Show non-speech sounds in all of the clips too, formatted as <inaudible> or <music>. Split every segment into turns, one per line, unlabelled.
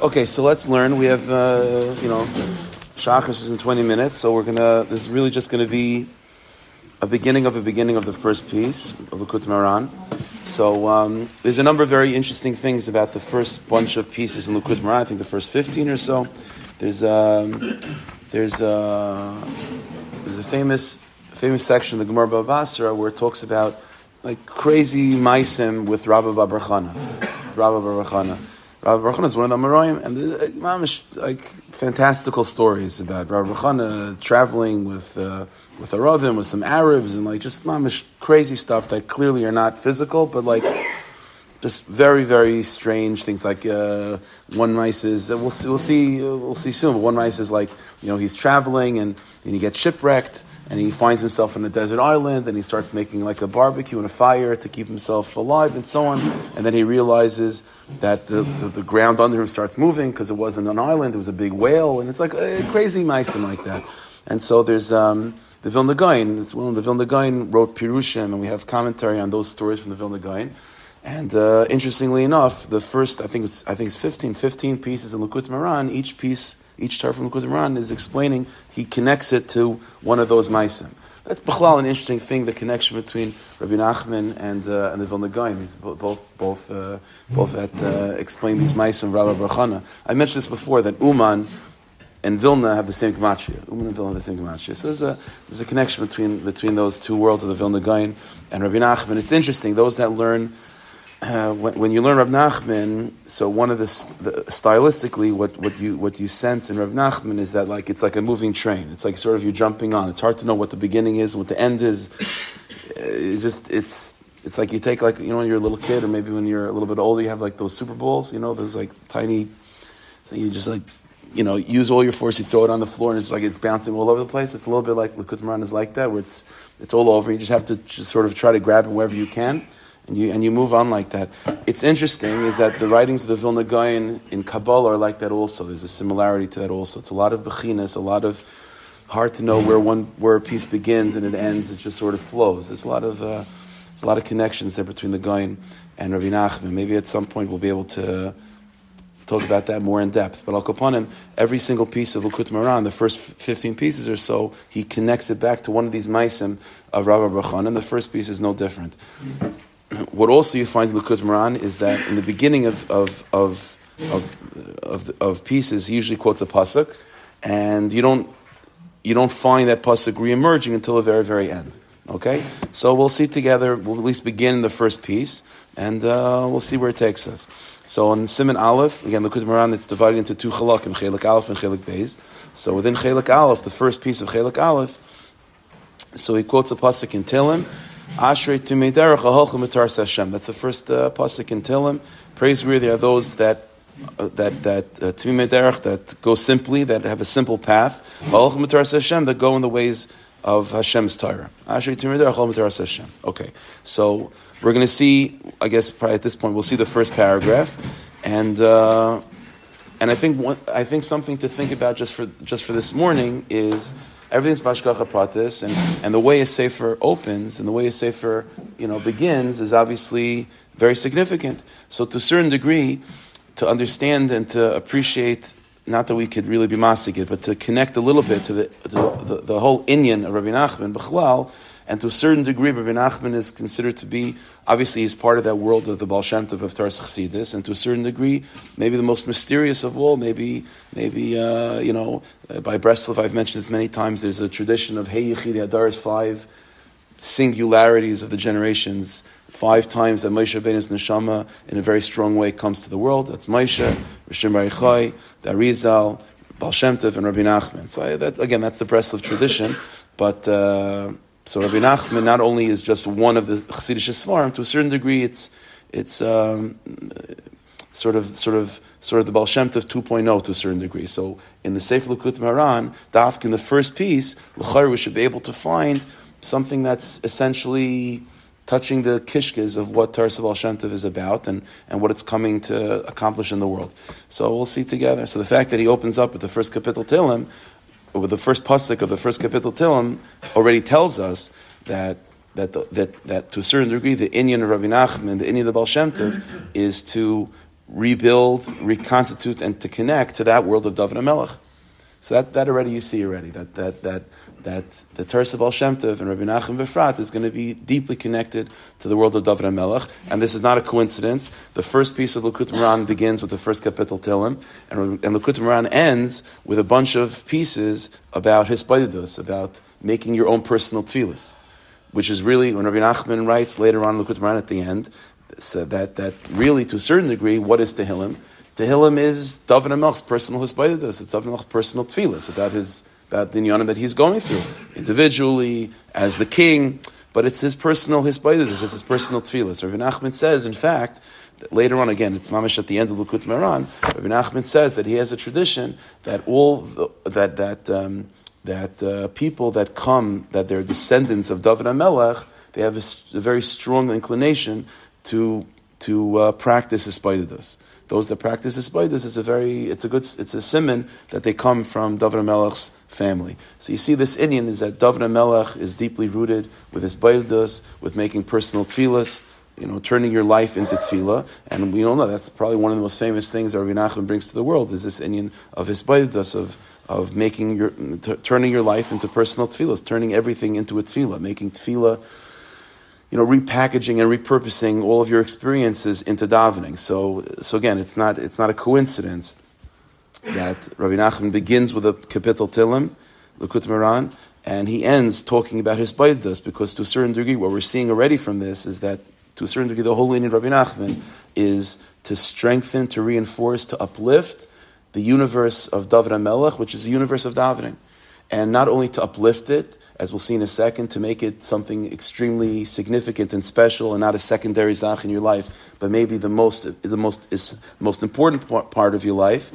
Okay, so let's learn. We have, uh, you know, Shachris is in 20 minutes, so we're gonna, this is really just gonna be a beginning of a beginning of the first piece of Likutei Moharan. So um, there's a number of very interesting things about the first bunch of pieces in Likutei Moharan. I think the first 15 or so. There's um, there's uh, there's a famous famous section of the Gemara Bavasra where it talks about like crazy maisim with Rabbi Bar Bar Chana. Rabbi Bar Bar Chana. Rabbi Baruch is one of the Amoraim, and there's like fantastical stories about Rabbi Baruch traveling with uh, with Aravim, with some Arabs, and like just mamish crazy stuff that clearly are not physical, but like just very very strange things. Like uh, one mice is uh, we'll see, we'll see we'll see soon. But one mice is like you know he's traveling and and he gets shipwrecked and he finds himself in a desert island and he starts making like a barbecue and a fire to keep himself alive and so on. And then he realizes that the, the, the ground under him starts moving because it wasn't an island, it was a big whale, and it's like a crazy mice and like that. And so there's um, the Vilna Gaon. It's well, the Vilna Gaon wrote Pirushim, and we have commentary on those stories from the Vilna Gaon. And uh, interestingly enough, the first, I think it's, I think it's 15, 15 pieces in Likutei Moharan, each piece each tar from Likud Ran is explaining, he connects it to one of those Maisim. That's Bechlal, an interesting thing, the connection between Rabbi Nachman and, uh, and the Vilna Gaon. He's both, both, uh, both that uh, explain these Maisim, Rabbi Barchana. I mentioned this before, that Uman and Vilna have the same Gematria. Uman and Vilna have the same Gematria. So there's a, there's a connection between, between those two worlds of the Vilna Gaon and Rabbi Nachman. It's interesting, those that learn uh, when, when, you learn Rav Nachman, so one of the, the, stylistically, what, what you what you sense in Rav Nachman is that like it's like a moving train. It's like sort of you're jumping on. It's hard to know what the beginning is, what the end is. Uh, it's just it's it's like you take like you know when you're a little kid, or maybe when you're a little bit older, you have like those Super Bowls. You know, those like tiny. So you just like you know use all your force. You throw it on the floor, and it's like it's bouncing all over the place. It's a little bit like Likutei Moharan is like that, where it's it's all over. You just have to just sort of try to grab it wherever you can and you, and you move on like that. It's interesting is that the writings of the Vilna Gaon in Kabbalah are like that also. There's a similarity to that also. It's a lot of bechinas, a lot of hard to know where one where a piece begins and it ends. It just sort of flows. There's a lot of uh, there's a lot of connections there between the Gaon and Rabbi Nachman. Maybe at some point we'll be able to talk about that more in depth. But Al him. every single piece of Likutei Moharan, the first 15 pieces or so, he connects it back to one of these maisim of Rabbi Brachan, and the first piece is no different what also you find in Likutei Moharan is that in the beginning of, of, of, of, of, of pieces, he usually quotes a pasuk, and you don't, you don't find that pasuk re-emerging until the very, very end. Okay? So we'll see together, we'll at least begin the first piece, and uh, we'll see where it takes us. So on Simon Aleph, again, Likutei Moharan, it's divided into two chalakim, Chelik Aleph and Chelik Beis. So within Chelik Aleph, the first piece of Chelik Aleph, so he quotes a pasuk in Tehillim, Ashrei Tumei Hashem. That's the first uh, pasuk in Tehillim. Praiseworthy are those that uh, that that uh, derech that go simply, that have a simple path. Ha'olchem Mitaras Hashem that go in the ways of Hashem's Torah. Ashrei Tumei Derech Mitaras Hashem. Okay, so we're going to see. I guess probably at this point we'll see the first paragraph, and. Uh, and I think one, I think something to think about just for just for this morning is everything's bashkacha pratis, and, and the way a sefer opens and the way a sefer you know begins is obviously very significant. So to a certain degree, to understand and to appreciate, not that we could really be masik but to connect a little bit to the to the, the, whole Inyan of Rabbi Nachman Bechlal, and to a certain degree, Rabbi Nachman is considered to be, obviously, he's part of that world of the Baal Shem Tov of Taras Chassidus, and to a certain degree, maybe the most mysterious of all, maybe, maybe uh, you know, uh, by Breslov, I've mentioned this many times, there's a tradition of Hey Yichid Adar's five singularities of the generations, five times that Moshe Rabbeinu's neshama, in a very strong way, comes to the world. That's Moshe, Rishon Bar Yochai, the Arizal, Baal Shem Tov, and Rabbi Nachman. So I, that, again, that's the Breslov tradition, but... Uh, so Rabbi Nachman not only is just one of the Chassidish Svarim, to a certain degree, it's it's um, sort of sort of sort of the Baal Shem Tov 2.0 to a certain degree. So in the Sefer Likutei Moharan, Dafk in the first piece, L'chayr, we should be able to find something that's essentially touching the kishkes of what Taras Baal Shem Tov is about and, and what it's coming to accomplish in the world. So we'll see together. So the fact that he opens up with the first kapitel Tehillim, with the first pasuk of the first kapitel Tehillim already tells us that that, the, that that to a certain degree the Inyan of Rabbi Nachman, the Inyan of the Baal Shem Tov, is to rebuild, reconstitute, and to connect to that world of David Melech. So that, that already you see already that that that that the Tersa Baal Shem Tov and Rabbi Nachum Befrat is going to be deeply connected to the world of David Melech, and this is not a coincidence. The first piece of Likutei Moharan begins with the first capital Tehillim, and, and Likutei Moharan ends with a bunch of pieces about his about making your own personal tefillas, which is really when Rabbi Nachman writes later on in Likut Moran at the end, so that that really to a certain degree, what is Tehillim? Tehillim is David Melch's personal hisbaidus. It's David Melch's personal tefillas about his about the inyanim that he's going through individually as the king. But it's his personal hisbaidus. It's his personal tefillas. Rabbi Nachman says, in fact, later on again, it's mamish at the end of Likutei Moharan. Rabbi Nachman says that he has a tradition that all the, that that um, that uh, people that come that they're descendants of David Melech, they have a, a very strong inclination to to uh, practice hisbaidus those that practice Isbaidus, is a very, it's a good, it's a simon that they come from David Melech's family. So you see this Indian is that David Melech is deeply rooted with his Isbaidus, with making personal tefillas, you know, turning your life into tefillah. And we all know that's probably one of the most famous things that Rabbi Nachman brings to the world is this Indian of his Isbaidus, of, of making your, t- turning your life into personal tefillahs, turning everything into a tefillah, making tefillah you know, repackaging and repurposing all of your experiences into davening. So, so again, it's not, it's not a coincidence that Rabbi Nachman begins with a kapitel Tehillim, Likutei Moharan, and he ends talking about his Baidas, because to a certain degree, what we're seeing already from this is that to a certain degree, the whole lineage of Rabbi Nachman is to strengthen, to reinforce, to uplift the universe of David HaMelech, which is the universe of davening. And not only to uplift it, as we'll see in a second, to make it something extremely significant and special and not a secondary zach in your life, but maybe the most, the most, is, most important part of your life.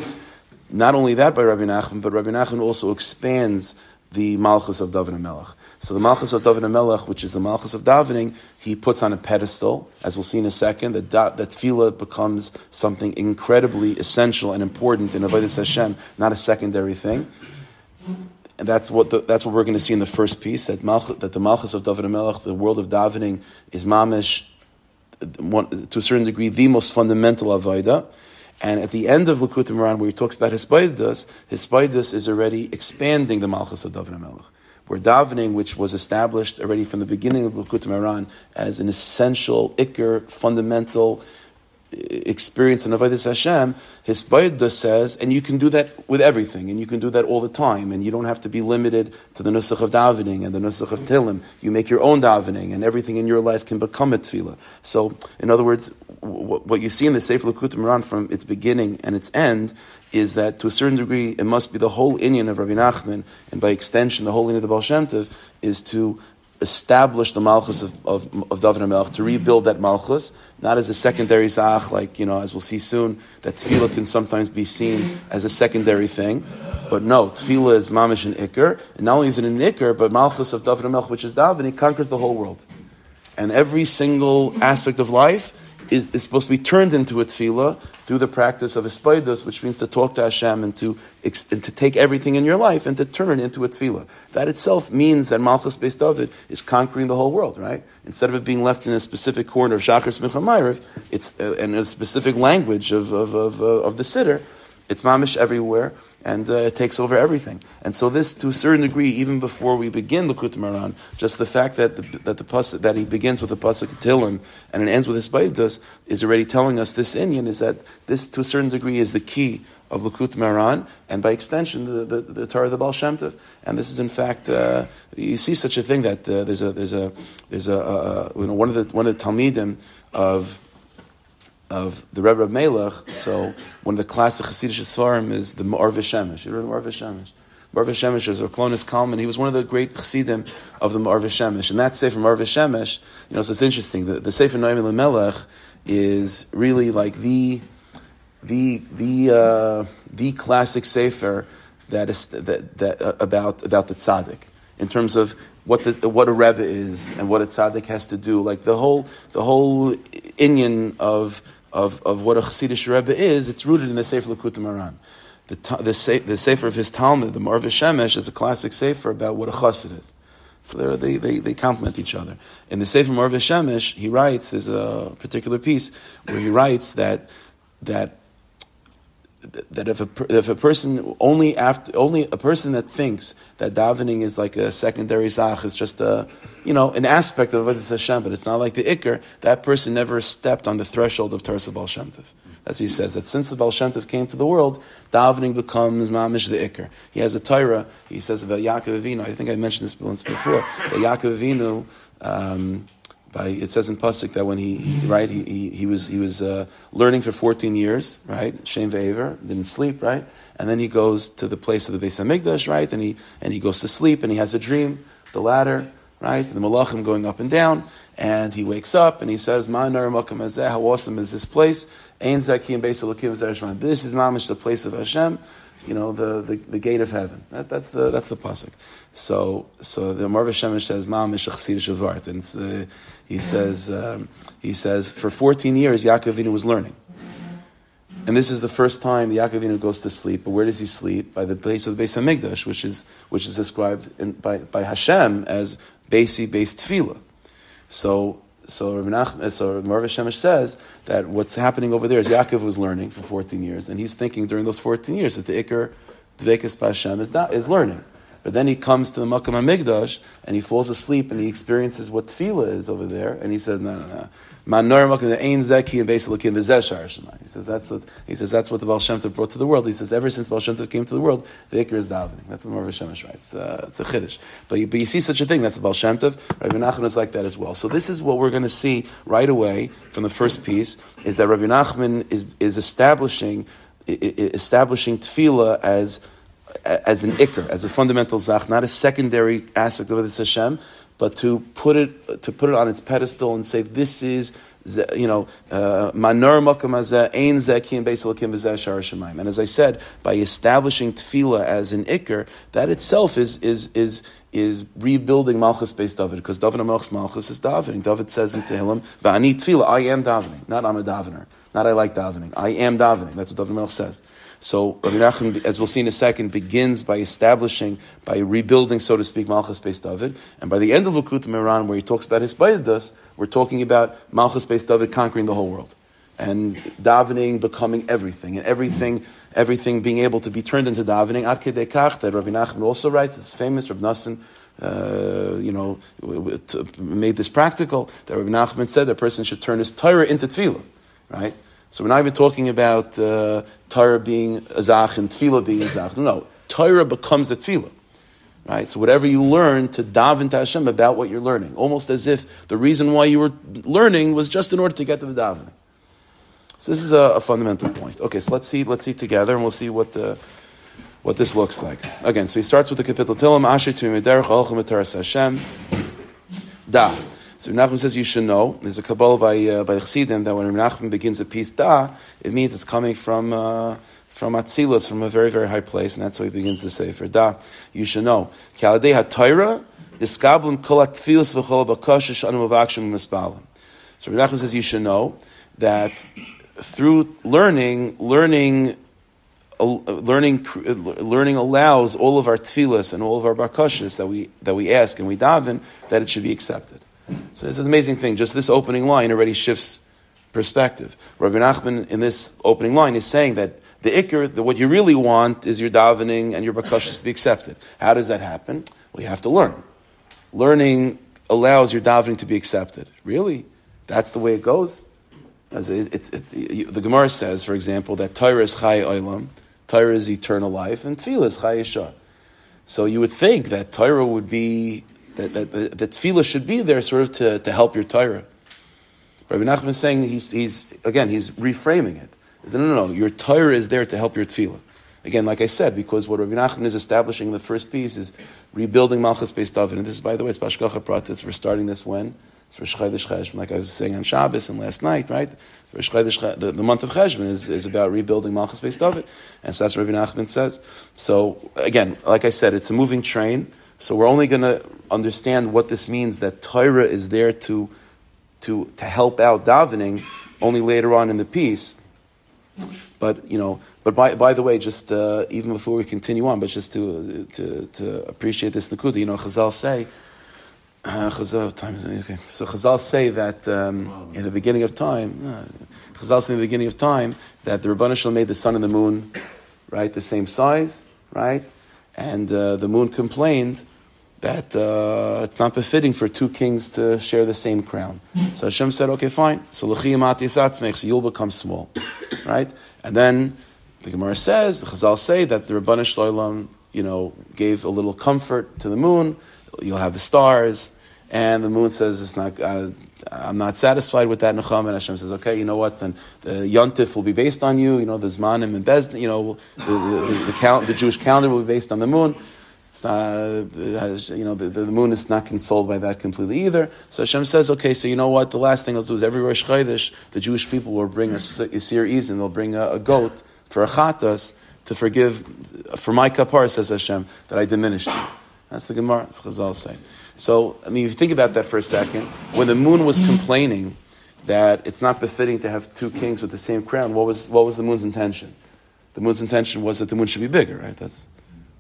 Not only that by Rabbi Nachman, but Rabbi Nachman also expands the Malchus of David Melech. So the Malchus of David Melech, which is the Malchus of davening, he puts on a pedestal, as we'll see in a second, that that tefillah becomes something incredibly essential and important in Avodah Hashem, not a secondary thing and that's what the, that's what we're going to see in the first piece that Malch, that the Malchus of David Melech, the world of davening, is mamish to a certain degree the most fundamental avodah. And at the end of Likutei Moharan, where he talks about Hisbaidus, Hisbaidus is already expanding the Malchus of David Melech. Where davening, which was established already from the beginning of Likutei Moharan as an essential, ikr, fundamental, experience in Avodah Hashem, his Bayyada says, and you can do that with everything, and you can do that all the time, and you don't have to be limited to the Nusach of davening and the Nusach of Tehillim. You make your own davening, and everything in your life can become a tefillah. So, in other words, what you see in the Sefer Likutei Moharan from its beginning and its end is that to a certain degree it must be the whole Inyan of Rabbi Nachman, and by extension the whole Inyan of the Baal Shem is to establish the Malchus of, of, of David Melch, to rebuild that Malchus, not as a secondary Zach, like, you know, as we'll see soon, that Tefillah can sometimes be seen as a secondary thing. But no, Tefillah is Mamish and Iker, and not only is it an Iker, but Malchus of David Melch, which is David, he conquers the whole world. And every single aspect of life is, is supposed to be turned into a tefillah through the practice of espoidos, which means to talk to Hashem and to, and to take everything in your life and to turn it into a tefillah. That itself means that Malchus based David is conquering the whole world, right? Instead of it being left in a specific corner of Shachar Smicha it's uh, in a specific language of, of, of, uh, of the Siddur, it's mamish everywhere, and uh, it takes over everything. And so this, to a certain degree, even before we begin the Maran, just the fact that the, that the pasuk, that he begins with the pasuk Tehillim and it ends with his Baivdas is already telling us this Indian is that this, to a certain degree, is the key of Likutei Moharan, and by extension, the, the, the Torah of the Baal Shem Tov. And this is, in fact, uh, you see such a thing that uh, there's a there's a there's a uh, you know one of the one of the Talmidim of of the Rebbe of Melech. So one of the classic Hasidic Svarim is the Ma'ar Shemesh. You know the Ma'ar Shemesh? Ma'ar Shemesh is Kalonymus Kalman. He was one of the great Chassidim of the Ma'ar. And that Sefer Ma'ar you know, so it's interesting. The, the Sefer Noam Elimelech is really like the the the uh, the classic Sefer that is that, that uh, about about the tzaddik in terms of what the, what a rebbe is and what a tzaddik has to do. Like the whole the whole inyan of of, of what a Chassidish Rebbe is, it's rooted in the Sefer Likutei Moharan. The, the, the Sefer of his Talmud, the Me'or Vashemesh, is a classic Sefer about what a Chassid is. So they, they, they complement each other. In the Sefer Me'or Vashemesh, he writes, there's a particular piece where he writes that that that if a if a person only after only a person that thinks that davening is like a secondary zach is just a you know an aspect of what is Hashem, but it's not like the ikr. That person never stepped on the threshold of Tarsa Baal Shem Tov. That's what he says. That since the Baal Shem Tov came to the world, davening becomes mamish the ikr. He has a Torah. He says about Yaakov Avinu. I think I mentioned this once before. That Yaakov Avinu. Um, by, it says in pasuk that when he, right he, he, he, was he was uh, learning for 14 years right? Shem ve'aver didn't sleep right? And then he goes to the place of the Beis Hamikdash right? And he and he goes to sleep and he has a dream the ladder right? The malachim going up and down and he wakes up and he says how awesome is this place? This is mamish the place of Hashem you know, the, the, the gate of heaven. That, that's the that's the pasuk. So so the Me'or Vashemesh says, "Mam Vart," and uh, he says um, he says for 14 years Yaakov Avinu was learning, and this is the first time the Yaakov Avinu goes to sleep. But where does he sleep? By the place of the Beis Hamikdash, which is which is described in, by by Hashem as Beisi based Tefillah. So so Rabbi uh, so Me'or Vashemesh says that what's happening over there is Yaakov was learning for 14 years, and he's thinking during those 14 years that the Iker Dvekis Hashem is, not, is learning. But then he comes to the Makam HaMikdash and he falls asleep and he experiences what tefillah is over there, and he says, no, no, no. He says that's what he says that's what the Baal Shem Tov brought to the world. He says ever since Baal Shem Tov came to the world, the Iker is davening. That's what Marv Shemesh writes. Uh, it's a chiddush. But you, but you see such a thing. That's the Baal Shem Tov. Rabbi Nachman is like that as well. So this is what we're going to see right away from the first piece is that Rabbi Nachman is is establishing establishing tefillah as as an ikr, as a fundamental zach, not a secondary aspect of it, Hashem, but to put it to put it on its pedestal and say this is you know uh, manor makom ein beisalakim shemayim. And as I said, by establishing tefillah as an ikr, that itself is is is is rebuilding Malchus based David because David Amelch's Malchus is davening. David says in Tehillim, "Va'ani tefillah, I am davening, not I'm a davener, not I like davening. I am davening." That's what David Amelch says. So Rabbi Nachman, as we'll see in a second, begins by establishing, by rebuilding, so to speak, Malchus based David. And by the end of Likutei Moharan, where he talks about his Bayadus, we're talking about Malchus based David conquering the whole world. And davening becoming everything, and everything, everything being able to be turned into davening. Ad Kach, that Rabbi Nachman also writes, it's famous, Rabbi Nassim, uh, you know, made this practical, that Rabbi Nachman said a person should turn his Torah into tefillah, right? So we're not even talking about uh, Torah being a zach and tefillah being a zach. No. Torah becomes a tefillah. Right? So whatever you learn to daven to Hashem about what you're learning, almost as if the reason why you were learning was just in order to get to the davening. So this is a, a fundamental point. Okay, so let's see, let's see together, and we'll see what the what this looks like. Again, so he starts with the kapitel Tehillim Asher to Hashem. Da. So Nachman says you should know. There's a Kabbalah by uh, by Chassidim that when Nachman begins a piece da, it means it's coming from uh, from Atzilus, from a very very high place, and that's why he begins to say, for da. You should know. HaTorah v'chol bakashish anu mavakshim mispalim. So Nachman says you should know that through learning, learning uh, learning learning allows all of our tefillas and all of our bakashas that we that we ask and we daven that it should be accepted. So it's an amazing thing. Just this opening line already shifts perspective. Rabbi Nachman in this opening line is saying that the ikr, the, what you really want is your davening and your bakashas to be accepted. How does that happen? Well, you have to learn. Learning allows your davening to be accepted. Really? That's the way it goes? It's, it's, the Gemara says, for example, that Torah is chai olam, Torah is eternal life, and tefillah is chai. So you would think that Torah would be that, that, that, tefillah should be there sort of to, to help your Torah. Rabbi Nachman is saying, he's, he's, again, he's reframing it. Said, no, no, no, your Torah is there to help your tefillah. Again, like I said, because what Rabbi Nachman is establishing in the first piece is rebuilding Malchus based David. And this is, by the way, it's Bashkacha Pratis. We're starting this when? It's Rosh Chodesh Cheshvan, like I was saying on Shabbos and last night, right? Rosh Chodesh, the, the month of Cheshvan is, is about rebuilding Malchus based David. And so that's what Rabbi Nachman says. So, again, like I said, it's a moving train. So we're only going to understand what this means that Torah is there to, to, to help out davening only later on in the piece. But, you know, but by, by the way, just uh, even before we continue on, but just to, to, to appreciate this Nakuda, you know, Chazal say, uh, <sighs> Chazal, time is, okay. So Chazal say that um, in the beginning of time, uh, Chazal say in the beginning of time that the Rabbanah Shalom made the sun and the moon, right, the same size, right, and uh, the moon complained that uh, it's not befitting for two kings to share the same crown. So Hashem said, okay, fine. So so you'll become small, right? And then the Gemara says, the Chazal say that the Rabbanah Shloim, you know, gave a little comfort to the moon. You'll have the stars, and the moon says it's not. Uh, I'm not satisfied with that necham, and Hashem says, okay, you know what? Then the yontif will be based on you. You know, the zmanim and bez. You know, the the, the, the, count, the Jewish calendar will be based on the moon. It's not, you know, the, the, moon is not consoled by that completely either. So Hashem says, okay, so you know what? The last thing I'll do is every Rosh Chodesh, the Jewish people will bring a, a Sir Izin, they'll bring a, a, goat for a chatas to forgive, for my kapar, says Hashem, that I diminished you. That's the Gemara, that's Chazal say. So, I mean, if you think about that for a second, when the moon was complaining that it's not befitting to have two kings with the same crown, what was, what was the moon's intention? The moon's intention was that the moon should be bigger, right? That's,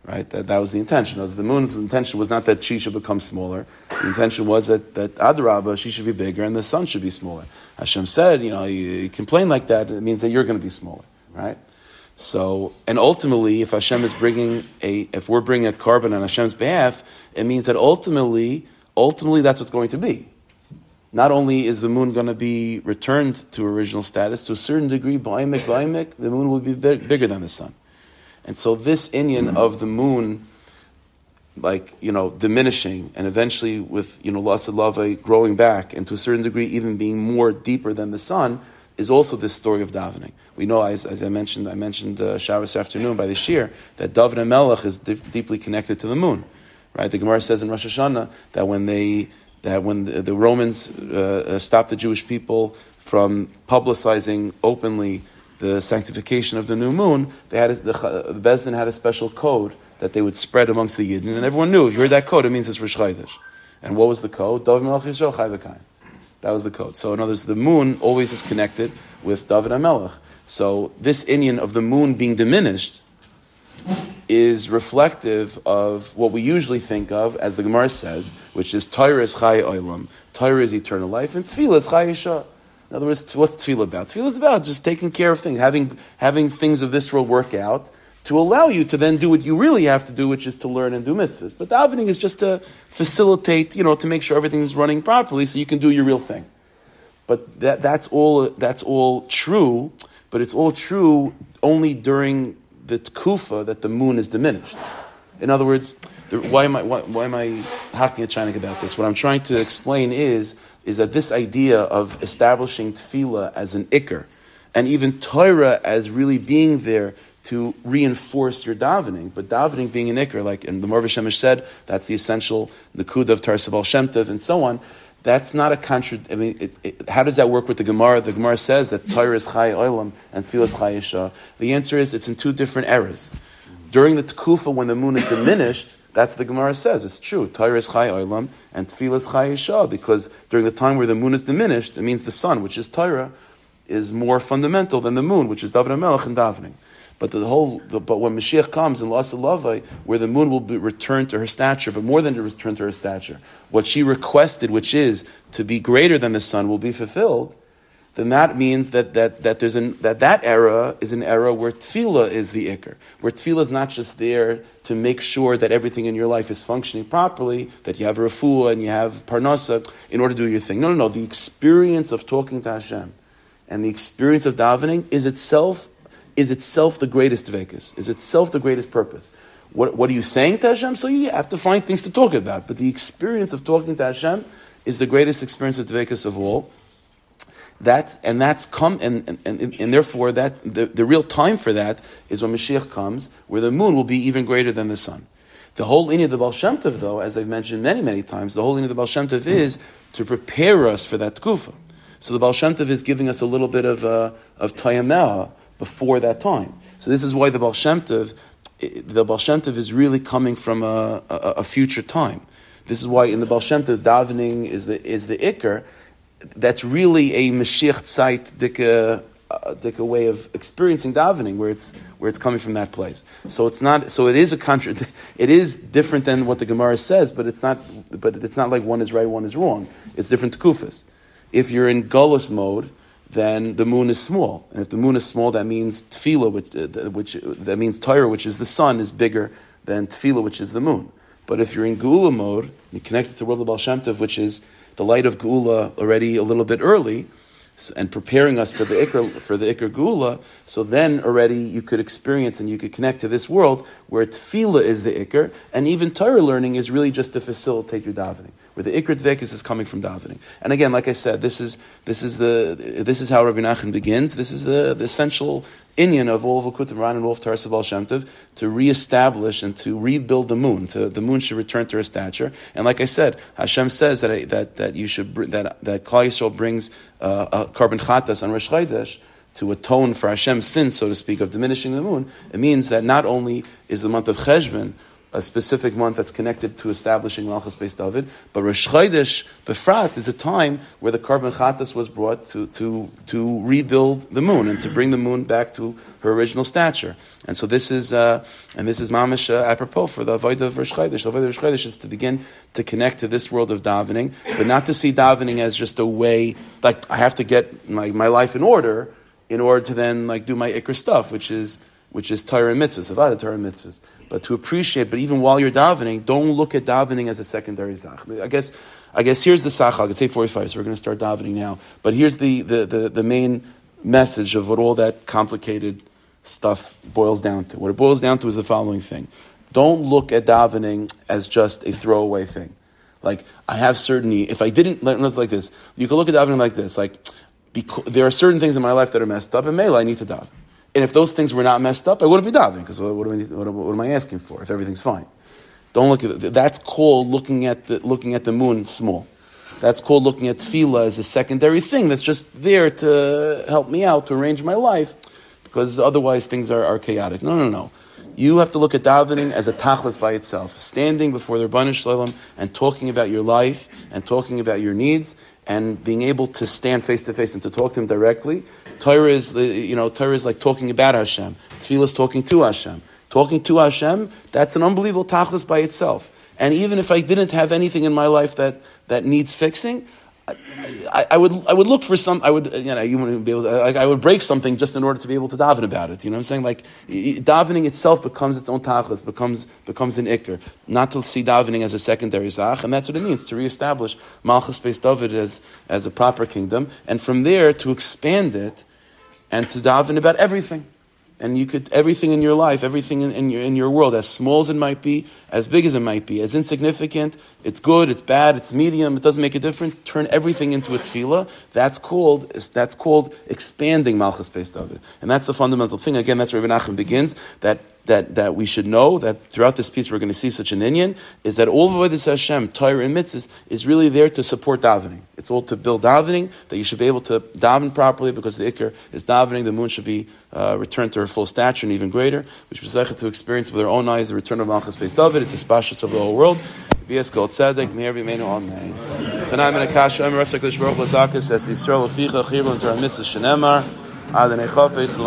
Right? That, that was the intention. Was the moon's intention was not that she should become smaller. The intention was that, that Adarabba, she should be bigger and the sun should be smaller. Hashem said, you know, you, you complain like that, it means that you're going to be smaller. Right? So, and ultimately, if Hashem is bringing a, if we're bringing a korban on Hashem's behalf, it means that ultimately, ultimately that's what's going to be. Not only is the moon going to be returned to original status, to a certain degree, baimek, baimek, the moon will be bigger than the sun. And so this Inyan of the moon, like, you know, diminishing and eventually with, you know, Lava growing back and to a certain degree even being more deeper than the sun is also this story of davening. We know, as, as I mentioned, I mentioned uh, Shabbos afternoon by the Shir, that David Melech is dif- deeply connected to the moon. Right? The Gemara says in Rosh Hashanah that when they that when the, the Romans uh, uh stopped the Jewish people from publicizing openly the sanctification of the new moon, they had a, the, uh, the Bezdin had a special code that they would spread amongst the Yidden, and everyone knew if you heard that code, it means it's Rosh Chodesh. And what was the code? David Melech Yisrael Chai That was the code. So in other words, the moon always is connected with David HaMelech. So this Inyan of the moon being diminished is reflective of what we usually think of, as the Gemara says, which is Torah is Chai Olam, Torah is eternal life, and Tefillah is Chai. In other words, what's tefillah about? Tefillah is about just taking care of things, having, having things of this world work out to allow you to then do what you really have to do, which is to learn and do mitzvahs. But davening is just to facilitate, you know, to make sure everything is running properly so you can do your real thing. But that, that's, all, that's all true, but it's all true only during the kufa that the moon is diminished. In other words, why am I, why, why am I hacking China about this? What I'm trying to explain is is that this idea of establishing tefillah as an ikr, and even Torah as really being there to reinforce your davening, but davening being an ikr, like and the Me'or Vashemesh said, that's the essential, the kud of Tarsabal Shemtev and so on. That's not a contra. I mean, it, it, how does that work with the Gemara? The Gemara says that Torah is Chai Olam and Tefillah is Chai Isha. The answer is it's in two different eras. During the Tekufa, when the moon is diminished, that's the Gemara says. It's true. Torah is Chai Olam and Tefillah is Chai because during the time where the moon is diminished, it means the sun, which is Torah, is more fundamental than the moon, which is David Melech and davening. But the whole, the, but when Mashiach comes in Lasa Lavai, where the moon will be returned to her stature, but more than to return to her stature, what she requested, which is to be greater than the sun, will be fulfilled then that means that, that, that, there's an, that that era is an era where tefillah is the ikr, where tefillah is not just there to make sure that everything in your life is functioning properly, that you have refuah and you have parnasa in order to do your thing. No, no, no. The experience of talking to Hashem and the experience of davening is itself, is itself the greatest vekas, is itself the greatest purpose. What, what are you saying to Hashem? So you have to find things to talk about. But the experience of talking to Hashem is the greatest experience of Dvekas of all. That and that's come and, and, and, and therefore that the, the real time for that is when Mashiach comes, where the moon will be even greater than the sun. The whole inyan of the Baal Shem Tov, though, as I've mentioned many, many times, the whole inyan of the Baal Shem Tov is to prepare us for that kufa. So the Baal Shem Tov is giving us a little bit of uh, of tayamah before that time. So this is why the Baal Shem Tov, the Baal Shem Tov is really coming from a, a, a future time. This is why in the Baal Shem Tov, davening is the is the ikr, that's really a Mashiach Zeit dika, uh, way of experiencing davening, where it's where it's coming from that place. So it's not. So it is a contra. <laughs> It is different than what the Gemara says, but it's not. But it's not like one is right, one is wrong. It's different to kufas. If you're in gullus mode, then the moon is small. And if the moon is small, that means tefillah, which, uh, which that means Torah, which is the sun, is bigger than tefillah, which is the moon. But if you're in Geula mode, you connect it to the world of Baal Shem Tov, which is the light of Geula already a little bit early, and preparing us for the ikr for the ikr geula. So then already you could experience and you could connect to this world where tefillah is the ikr, and even Torah learning is really just to facilitate your davening where the Ikrit Vekis is coming from davening. And again, like I said, this is this is the this is how Rabbi Nachman begins. This is the, the essential inyan of all of Ran and all of Taras Baal Shem to reestablish and to rebuild the moon. To the moon should return to her stature. And like I said, Hashem says that that that you should that that Klal Yisrael brings uh, a korban chatas on Rosh Chodesh to atone for Hashem's sin, so to speak, of diminishing the moon, it means that not only is the month of Cheshvan a specific month that's connected to establishing Malchus Beis David. But Rosh Chodesh Befrat is a time where the korban chatas was brought to, to, to rebuild the moon and to bring the moon back to her original stature. And so this is, uh, and this is mamish uh, apropos for the avodah of Rosh Chodesh. The avodah of Rosh Chodesh is to begin to connect to this world of davening, but not to see davening as just a way, like I have to get my, my life in order in order to then like do my ikr stuff, which is which is Torah and mitzvahs, avodah Torah and mitzvahs but to appreciate. But even while you're davening, don't look at davening as a secondary zach. I guess, I guess here's the sach. I could say 45, so we're going to start davening now. But here's the, the, the, the main message of what all that complicated stuff boils down to. What it boils down to is the following thing. Don't look at davening as just a throwaway thing. Like, I have certainty. If I didn't, let's like this. You can look at davening like this. Like, because, there are certain things in my life that are messed up, and Mela, I need to daven. And if those things were not messed up, I wouldn't be davening because what, what, what, am I asking for if everything's fine? Don't look at it. That's called looking at the, looking at the moon small. That's called looking at tefillah as a secondary thing that's just there to help me out, to arrange my life, because otherwise things are, are chaotic. No, no, no. You have to look at davening as a tachlis by itself, standing before the Rabbanu Shalom and talking about your life and talking about your needs and being able to stand face to face and to talk to him directly Torah is, the, you know, Torah is like talking about Hashem. Tefillah is talking to Hashem. Talking to Hashem, that's an unbelievable tachlis by itself. And even if I didn't have anything in my life that, that needs fixing, I, would I would look for some I would you know you wouldn't be able to, like I would break something just in order to be able to daven about it. You know what I'm saying? Like davening itself becomes its own tachlis, becomes becomes an ikr. Not to see davening as a secondary zach, and that's what it means to reestablish Malchus based David as as a proper kingdom, and from there to expand it and to daven about everything and you could everything in your life, everything in, in, your in your world, as small as it might be, as big as it might be, as insignificant, it's good, it's bad, it's medium, it doesn't make a difference. Turn everything into a tefillah. That's called that's called expanding Malchus Beis David, and that's the fundamental thing. Again, that's where Ibn Achim begins. That that, that we should know that throughout this piece we're going to see such an inyan is that all of this Hashem, Torah and mitzvahs, is really there to support davening. It's all to build davening, that you should be able to daven properly because the ikr is davening, the moon should be uh, returned to her full stature and even greater, which we to experience with our own eyes the return of Malchus Beis David. It's a spashus of the whole world. V'yes Gold Tzedek, Meir B'meinu Amen. Chanayim and Akasha, Omer Ratzak Lishbaruch Lazakas, Es Yisrael, Aficha, Chibron, Torah Mitzvah, Shenemar, Adonai Chafetz,